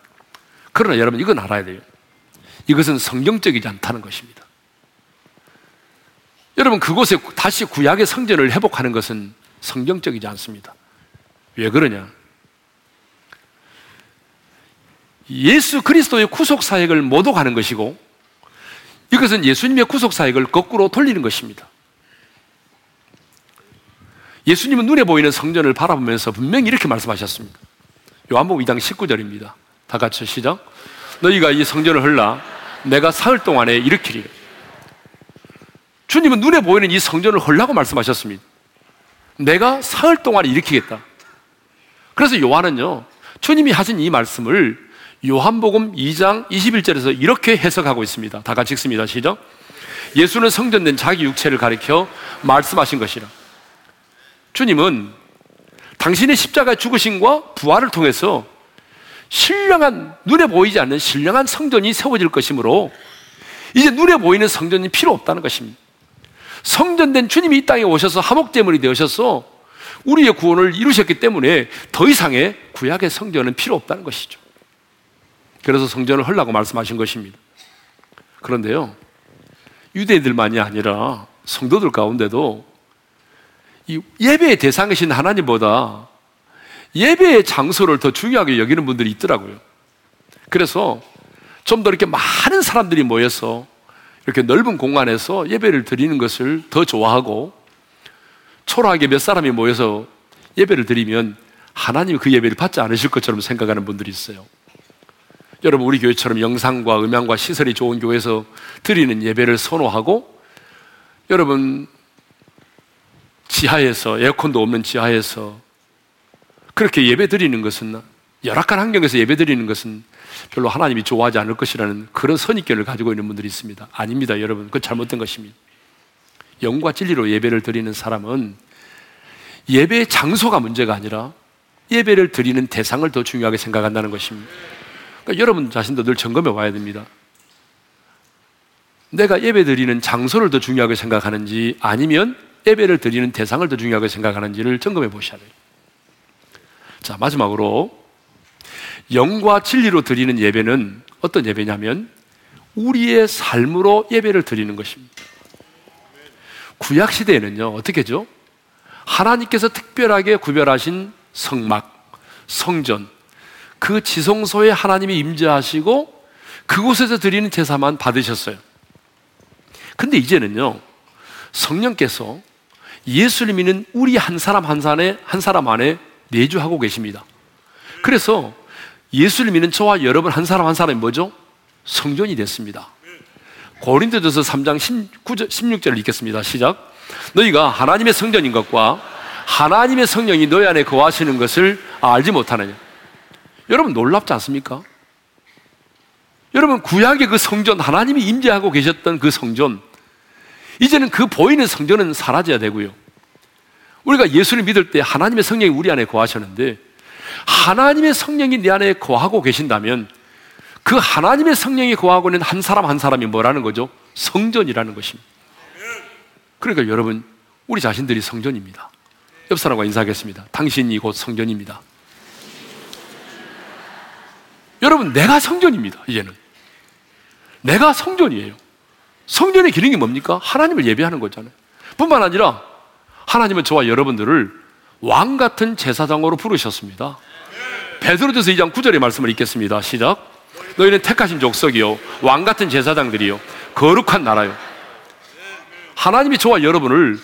그러나 여러분 이건 알아야 돼요. 이것은 성경적이지 않다는 것입니다. 여러분 그곳에 다시 구약의 성전을 회복하는 것은 성경적이지 않습니다. 왜 그러냐? 예수 그리스도의 구속 사역을 모독하는 것이고 이것은 예수님의 구속 사역을 거꾸로 돌리는 것입니다. 예수님은 눈에 보이는 성전을 바라보면서 분명히 이렇게 말씀하셨습니다. 요한복음 2장 19절입니다. 다 같이 시작. 너희가 이 성전을 헐라 내가 사흘 동안에 일으키리라. 주님은 눈에 보이는 이 성전을 헐라고 말씀하셨습니다. 내가 사흘 동안에 일으키겠다. 그래서 요한은요, 주님이 하신 이 말씀을 요한복음 2장 21절에서 이렇게 해석하고 있습니다. 다 같이 읽습니다. 시작. 예수는 성전된 자기 육체를 가리켜 말씀하신 것이라. 주님은 당신의 십자가 죽으심과 부활을 통해서 신령한, 눈에 보이지 않는 신령한 성전이 세워질 것이므로 이제 눈에 보이는 성전이 필요 없다는 것입니다. 성전된 주님이 이 땅에 오셔서 하목제물이 되셔서 우리의 구원을 이루셨기 때문에 더 이상의 구약의 성전은 필요 없다는 것이죠. 그래서 성전을 헐라고 말씀하신 것입니다. 그런데요, 유대인들만이 아니라 성도들 가운데도 이 예배의 대상이신 하나님보다 예배의 장소를 더 중요하게 여기는 분들이 있더라고요. 그래서 좀 더 이렇게 많은 사람들이 모여서 이렇게 넓은 공간에서 예배를 드리는 것을 더 좋아하고 초라하게 몇 사람이 모여서 예배를 드리면 하나님이 그 예배를 받지 않으실 것처럼 생각하는 분들이 있어요. 여러분 우리 교회처럼 영상과 음향과 시설이 좋은 교회에서 드리는 예배를 선호하고 여러분 지하에서 에어컨도 없는 지하에서 그렇게 예배 드리는 것은 열악한 환경에서 예배 드리는 것은 별로 하나님이 좋아하지 않을 것이라는 그런 선입견을 가지고 있는 분들이 있습니다. 아닙니다, 여러분. 그건 잘못된 것입니다. 영과 진리로 예배를 드리는 사람은 예배의 장소가 문제가 아니라 예배를 드리는 대상을 더 중요하게 생각한다는 것입니다. 그러니까 여러분 자신도 늘 점검해 와야 됩니다. 내가 예배 드리는 장소를 더 중요하게 생각하는지 아니면 예배를 드리는 대상을 더 중요하게 생각하는지를 점검해 보셔야 돼요. 자, 마지막으로 영과 진리로 드리는 예배는 어떤 예배냐면 우리의 삶으로 예배를 드리는 것입니다. 구약 시대에는요, 어떻게죠? 하나님께서 특별하게 구별하신 성막, 성전, 그 지성소에 하나님이 임재하시고 그곳에서 드리는 제사만 받으셨어요. 근데 이제는요, 성령께서 예수를 믿는 우리 한 사람 한 사람에, 한 사람 안에 내주하고 계십니다. 그래서 예수를 믿는 저와 여러분 한 사람 한 사람이 뭐죠? 성전이 됐습니다. 고린도전서 3장 19절, 16절을 읽겠습니다. 시작. 너희가 하나님의 성전인 것과 하나님의 성령이 너희 안에 거하시는 것을 알지 못하느냐. 여러분 놀랍지 않습니까? 여러분 구약의 그 성전 하나님이 임재하고 계셨던 그 성전 이제는 그 보이는 성전은 사라져야 되고요. 우리가 예수를 믿을 때 하나님의 성령이 우리 안에 거하셨는데 하나님의 성령이 내 안에 거하고 계신다면 그 하나님의 성령이 거하고 있는 한 사람 한 사람이 뭐라는 거죠? 성전이라는 것입니다. 그러니까 여러분, 우리 자신들이 성전입니다. 옆 사람과 인사하겠습니다. 당신이 곧 성전입니다. 여러분, 내가 성전입니다, 이제는. 내가 성전이에요. 성전의 기능이 뭡니까? 하나님을 예배하는 거잖아요. 뿐만 아니라 하나님은 저와 여러분들을 왕 같은 제사장으로 부르셨습니다. 베드로전서 2장 9절의 말씀을 읽겠습니다. 시작. 너희는 택하신 족속이요 왕 같은 제사장들이요 거룩한 나라요. 하나님이 저와 여러분을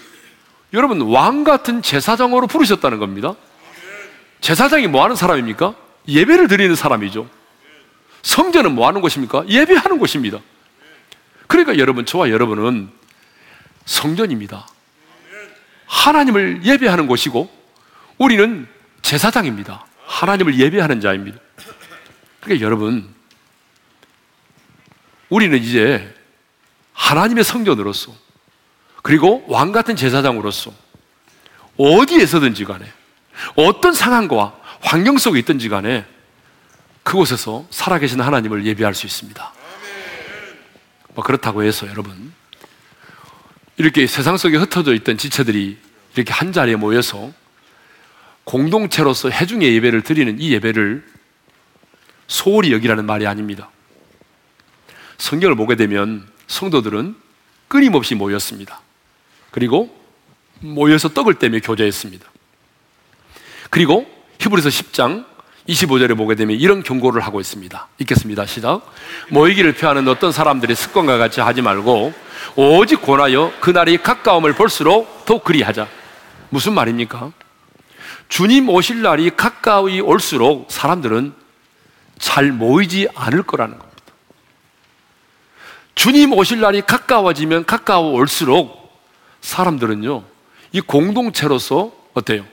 여러분 왕 같은 제사장으로 부르셨다는 겁니다. 제사장이 뭐 하는 사람입니까? 예배를 드리는 사람이죠. 성전은 뭐 하는 곳입니까? 예배하는 곳입니다. 그러니까 여러분, 저와 여러분은 성전입니다. 하나님을 예배하는 곳이고 우리는 제사장입니다. 하나님을 예배하는 자입니다. 그러니까 여러분, 우리는 이제 하나님의 성전으로서 그리고 왕 같은 제사장으로서 어디에서든지 간에 어떤 상황과 환경 속에 있든지 간에 그곳에서 살아계신 하나님을 예배할 수 있습니다. 뭐 그렇다고 해서 여러분 이렇게 세상 속에 흩어져 있던 지체들이 이렇게 한 자리에 모여서 공동체로서 해중의 예배를 드리는 이 예배를 소홀히 여기라는 말이 아닙니다. 성경을 보게 되면 성도들은 끊임없이 모였습니다. 그리고 모여서 떡을 떼며 교제했습니다. 그리고 히브리서 10장 25절에 보게 되면 이런 경고를 하고 있습니다. 읽겠습니다. 시작. 모이기를 피하는 어떤 사람들이 습관과 같이 하지 말고 오직 권하여 그날이 가까움을 볼수록 더 그리하자. 무슨 말입니까? 주님 오실 날이 가까이 올수록 사람들은 잘 모이지 않을 거라는 겁니다. 주님 오실 날이 가까워지면 가까워 올수록 사람들은요, 이 공동체로서 어때요?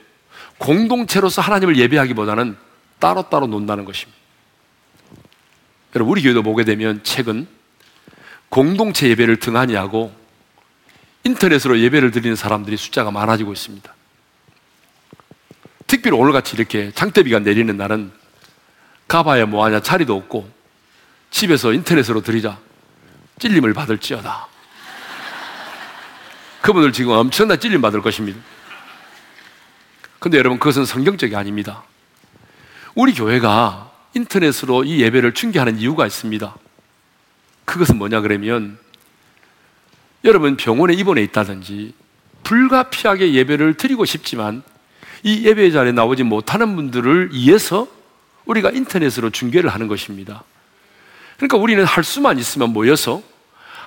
공동체로서 하나님을 예배하기보다는 따로따로 논다는 것입니다. 여러분, 우리 교회도 보게 되면 최근 공동체 예배를 등한히 하고 인터넷으로 예배를 드리는 사람들이 숫자가 많아지고 있습니다. 특별히 오늘같이 이렇게 장대비가 내리는 날은 가봐야 뭐하냐 자리도 없고 집에서 인터넷으로 드리자 찔림을 받을지어다. 그분들 지금 엄청난 찔림 받을 것입니다. 근데 여러분, 그것은 성경적이 아닙니다. 우리 교회가 인터넷으로 이 예배를 중계하는 이유가 있습니다. 그것은 뭐냐 그러면 여러분 병원에 입원해 있다든지 불가피하게 예배를 드리고 싶지만 이 예배 자리에 나오지 못하는 분들을 위해서 우리가 인터넷으로 중계를 하는 것입니다. 그러니까 우리는 할 수만 있으면 모여서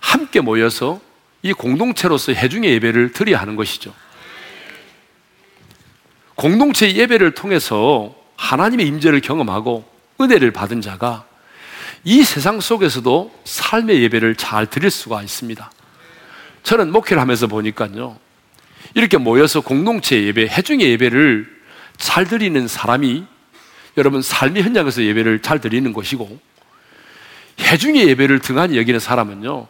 함께 모여서 이 공동체로서 해중의 예배를 드려야 하는 것이죠. 공동체 예배를 통해서 하나님의 임재를 경험하고 은혜를 받은 자가 이 세상 속에서도 삶의 예배를 잘 드릴 수가 있습니다. 저는 목회를 하면서 보니까요. 이렇게 모여서 공동체 예배, 해중의 예배를 잘 드리는 사람이 여러분 삶의 현장에서 예배를 잘 드리는 것이고 해중의 예배를 등한히 여기는 사람은요.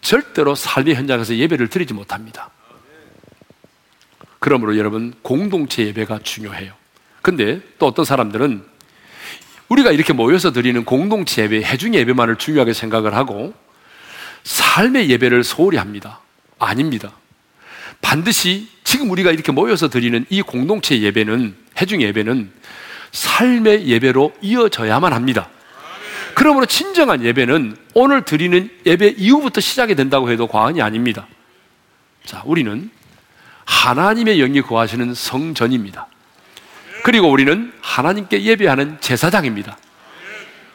절대로 삶의 현장에서 예배를 드리지 못합니다. 그러므로 여러분 공동체 예배가 중요해요. 근데 또 어떤 사람들은 우리가 이렇게 모여서 드리는 공동체 예배, 해중 예배만을 중요하게 생각을 하고 삶의 예배를 소홀히 합니다. 아닙니다. 반드시 지금 우리가 이렇게 모여서 드리는 이 공동체 예배는 해중 예배는 삶의 예배로 이어져야만 합니다. 그러므로 진정한 예배는 오늘 드리는 예배 이후부터 시작이 된다고 해도 과언이 아닙니다. 자, 우리는 하나님의 영이 거하시는 성전입니다. 그리고 우리는 하나님께 예배하는 제사장입니다.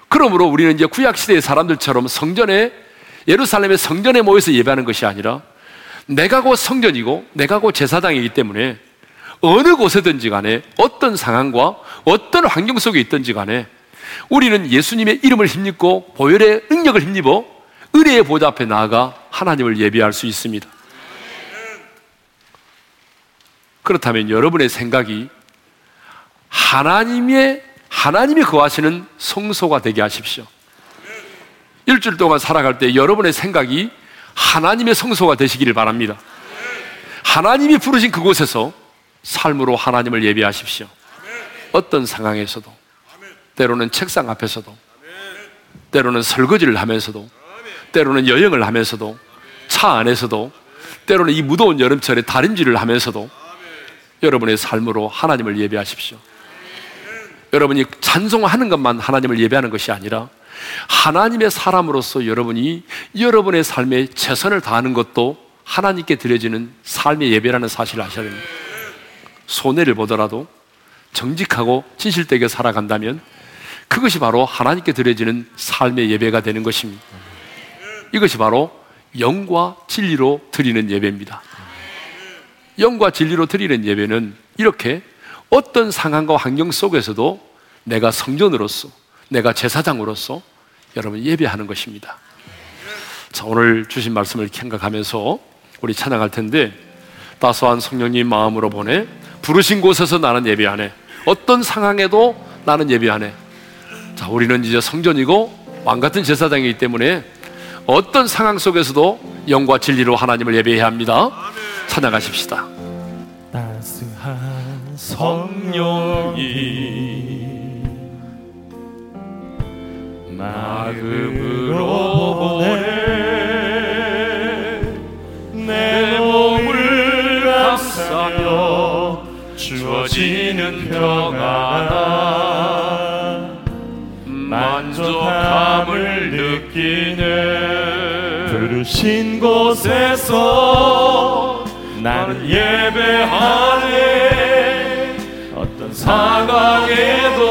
그러므로 우리는 이제 구약시대의 사람들처럼 성전에, 예루살렘의 성전에 모여서 예배하는 것이 아니라 내가 곧 성전이고 내가 곧 제사장이기 때문에 어느 곳에든지 간에 어떤 상황과 어떤 환경 속에 있든지 간에 우리는 예수님의 이름을 힘입고 보혈의 능력을 힘입어 은혜의 보좌 앞에 나아가 하나님을 예배할 수 있습니다. 그렇다면 여러분의 생각이 하나님의 하나님이 거하시는 성소가 되게 하십시오. 일주일 동안 살아갈 때 여러분의 생각이 하나님의 성소가 되시기를 바랍니다. 하나님이 부르신 그곳에서 삶으로 하나님을 예배하십시오. 어떤 상황에서도, 때로는 책상 앞에서도, 때로는 설거지를 하면서도, 때로는 여행을 하면서도, 차 안에서도, 때로는 이 무더운 여름철에 다림질을 하면서도 여러분의 삶으로 하나님을 예배하십시오. 여러분이 찬송하는 것만 하나님을 예배하는 것이 아니라 하나님의 사람으로서 여러분이 여러분의 삶에 최선을 다하는 것도 하나님께 드려지는 삶의 예배라는 사실을 아셔야 됩니다. 손해를 보더라도 정직하고 진실되게 살아간다면 그것이 바로 하나님께 드려지는 삶의 예배가 되는 것입니다. 이것이 바로 영과 진리로 드리는 예배입니다. 영과 진리로 드리는 예배는 이렇게 어떤 상황과 환경 속에서도 내가 성전으로서, 내가 제사장으로서 여러분 예배하는 것입니다. 자, 오늘 주신 말씀을 생각하면서 우리 찬양할 텐데 따스한 성령님 마음으로 보내 부르신 곳에서 나는 예배하네. 어떤 상황에도 나는 예배하네. 자, 우리는 이제 성전이고 왕 같은 제사장이기 때문에 어떤 상황 속에서도 영과 진리로 하나님을 예배해야 합니다. 찬양하십시다. 성령이 마음으로 보내 내 몸을 감싸며 주어지는 평안아 만족함을 느끼네. 부르신 곳에서 나는 예배하네 상황에도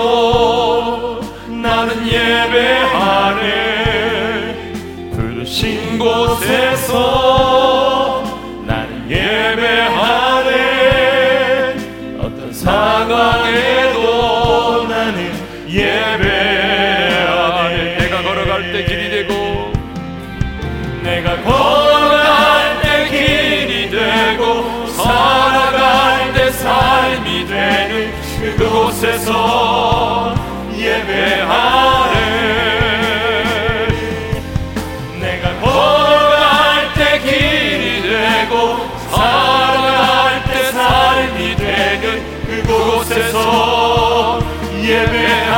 나는 예배하네. 부르신 곳에서 곳에서 예배하네. 내가 걸어갈 때 길이 되고 살아갈 때 삶이 되는 그곳에서 예배하네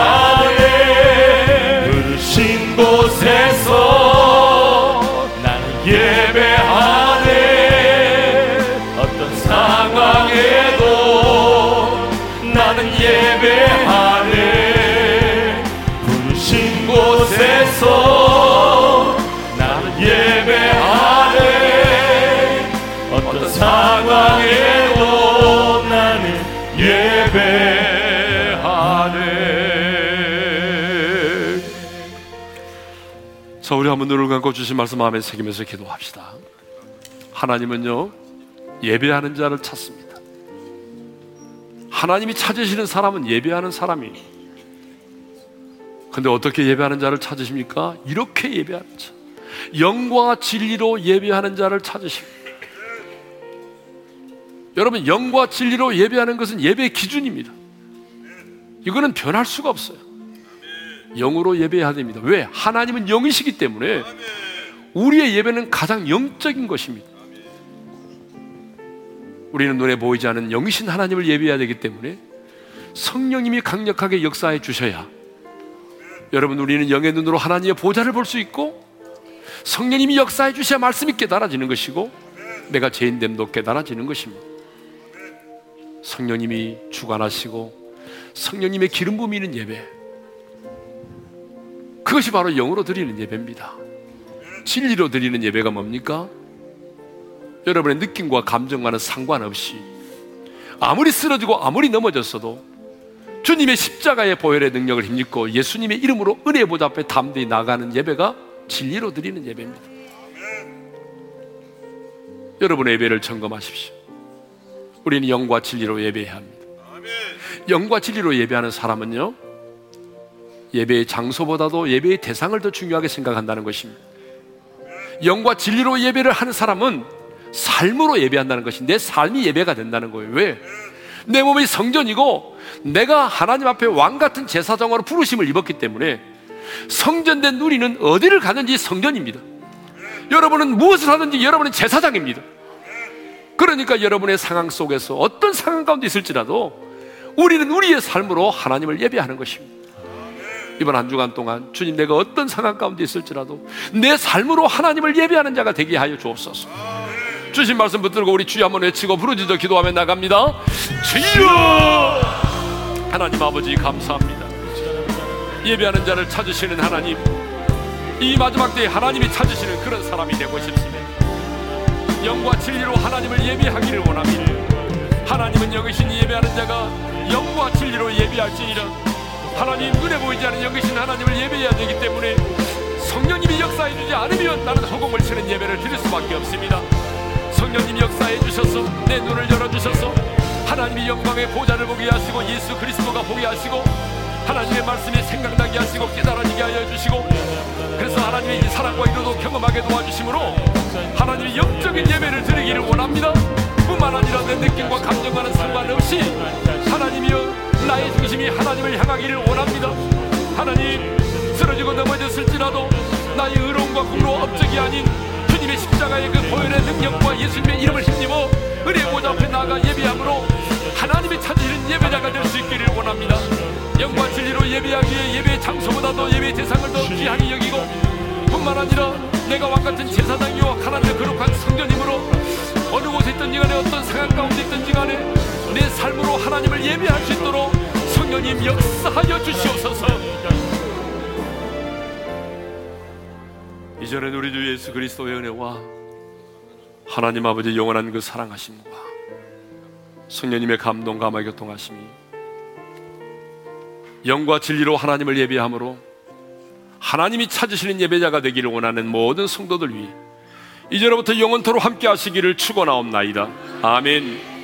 자, 우리 한번 눈을 감고 주신 말씀 마음에 새기면서 기도합시다. 하나님은요, 예배하는 자를 찾습니다. 하나님이 찾으시는 사람은 예배하는 사람이. 근데 어떻게 예배하는 자를 찾으십니까? 이렇게 예배하는 자. 영과 진리로 예배하는 자를 찾으십니다. 여러분, 영과 진리로 예배하는 것은 예배의 기준입니다. 이거는 변할 수가 없어요. 영으로 예배해야 됩니다. 왜? 하나님은 영이시기 때문에 우리의 예배는 가장 영적인 것입니다. 우리는 눈에 보이지 않는 영이신 하나님을 예배해야 되기 때문에 성령님이 강력하게 역사해 주셔야 여러분 우리는 영의 눈으로 하나님의 보좌를 볼 수 있고 성령님이 역사해 주셔야 말씀이 깨달아지는 것이고 내가 죄인됨도 깨달아지는 것입니다. 성령님이 주관하시고 성령님의 기름 부미는 예배 그것이 바로 영으로 드리는 예배입니다. 진리로 드리는 예배가 뭡니까? 여러분의 느낌과 감정과는 상관없이 아무리 쓰러지고 아무리 넘어졌어도 주님의 십자가의 보혈의 능력을 힘입고 예수님의 이름으로 은혜 보좌 앞에 담대히 나가는 예배가 진리로 드리는 예배입니다. 여러분의 예배를 점검하십시오. 우리는 영과 진리로 예배해야 합니다. 영과 진리로 예배하는 사람은요, 예배의 장소보다도 예배의 대상을 더 중요하게 생각한다는 것입니다. 영과 진리로 예배를 하는 사람은 삶으로 예배한다는 것이 내 삶이 예배가 된다는 거예요. 왜? 내 몸이 성전이고 내가 하나님 앞에 왕 같은 제사장으로 부르심을 입었기 때문에 성전된 우리는 어디를 가든지 성전입니다. 여러분은 무엇을 하든지 여러분은 제사장입니다. 그러니까 여러분의 상황 속에서 어떤 상황 가운데 있을지라도 우리는 우리의 삶으로 하나님을 예배하는 것입니다. 이번 한 주간 동안 주님 내가 어떤 상황 가운데 있을지라도 내 삶으로 하나님을 예배하는 자가 되게 하여 주옵소서. 주신 말씀 붙들고 우리 주여 한번 외치고 부르짖어 기도하며 나갑니다. 주여! 하나님 아버지 감사합니다. 예배하는 자를 찾으시는 하나님, 이 마지막 때에 하나님이 찾으시는 그런 사람이 되고 싶습니다. 영과 진리로 하나님을 예배하기를 원합니다. 하나님은 영이신 예배하는 자가 영과 진리로 예배할지니라. 하나님 눈에 보이지 않는 영이신 하나님을 예배해야 되기 때문에 성령님이 역사해 주지 않으면 나는 허공을 치는 예배를 드릴 수밖에 없습니다. 성령님 역사해 주셔서 내 눈을 열어 주셔서 하나님이 영광의 보좌를 보게 하시고 예수 그리스도가 보게 하시고 하나님의 말씀이 생각나게 하시고 깨달아지게 하여 주시고 그래서 하나님의 이 사랑과 이루도 경험하게 도와주심으로 하나님의 영적인 예배를 드리기를 원합니다 뿐만 아니라 내 느낌과 감정과는 상관없이 하나님이여 나의 중심이 하나님을 향하기를 원합니다. 하나님 쓰러지고 넘어졌을지라도 나의 의로움과 공로 업적이 아닌 주님의 십자가의 그 보혈의 능력과 예수님의 이름을 힘입어 은혜의 보좌 앞에 나가 예배함으로 하나님이 찾으시는 예배자가 될 수 있기를 원합니다. 영과 진리로 예배하기에 예배의 장소보다 도 예배의 대상을 더 귀하게 여기고 뿐만 아니라 내가 왕같은 제사장이요 하나님의 거룩한 성전이므로 어느 곳에 있든지 간에 어떤 상황 가운데 있든지 간에 내 삶으로 하나님을 예배할 수 있도록 성령님 역사하여 주시옵소서 이전엔 우리 주 예수 그리스도의 은혜와 하나님 아버지 영원한 그 사랑하심과 성령님의 감동 감화 교통하심이 영과 진리로 하나님을 예배함으로 하나님이 찾으시는 예배자가 되기를 원하는 모든 성도들 위해 이제로부터 영원토로 함께 하시기를 축원하옵나이다. 아멘.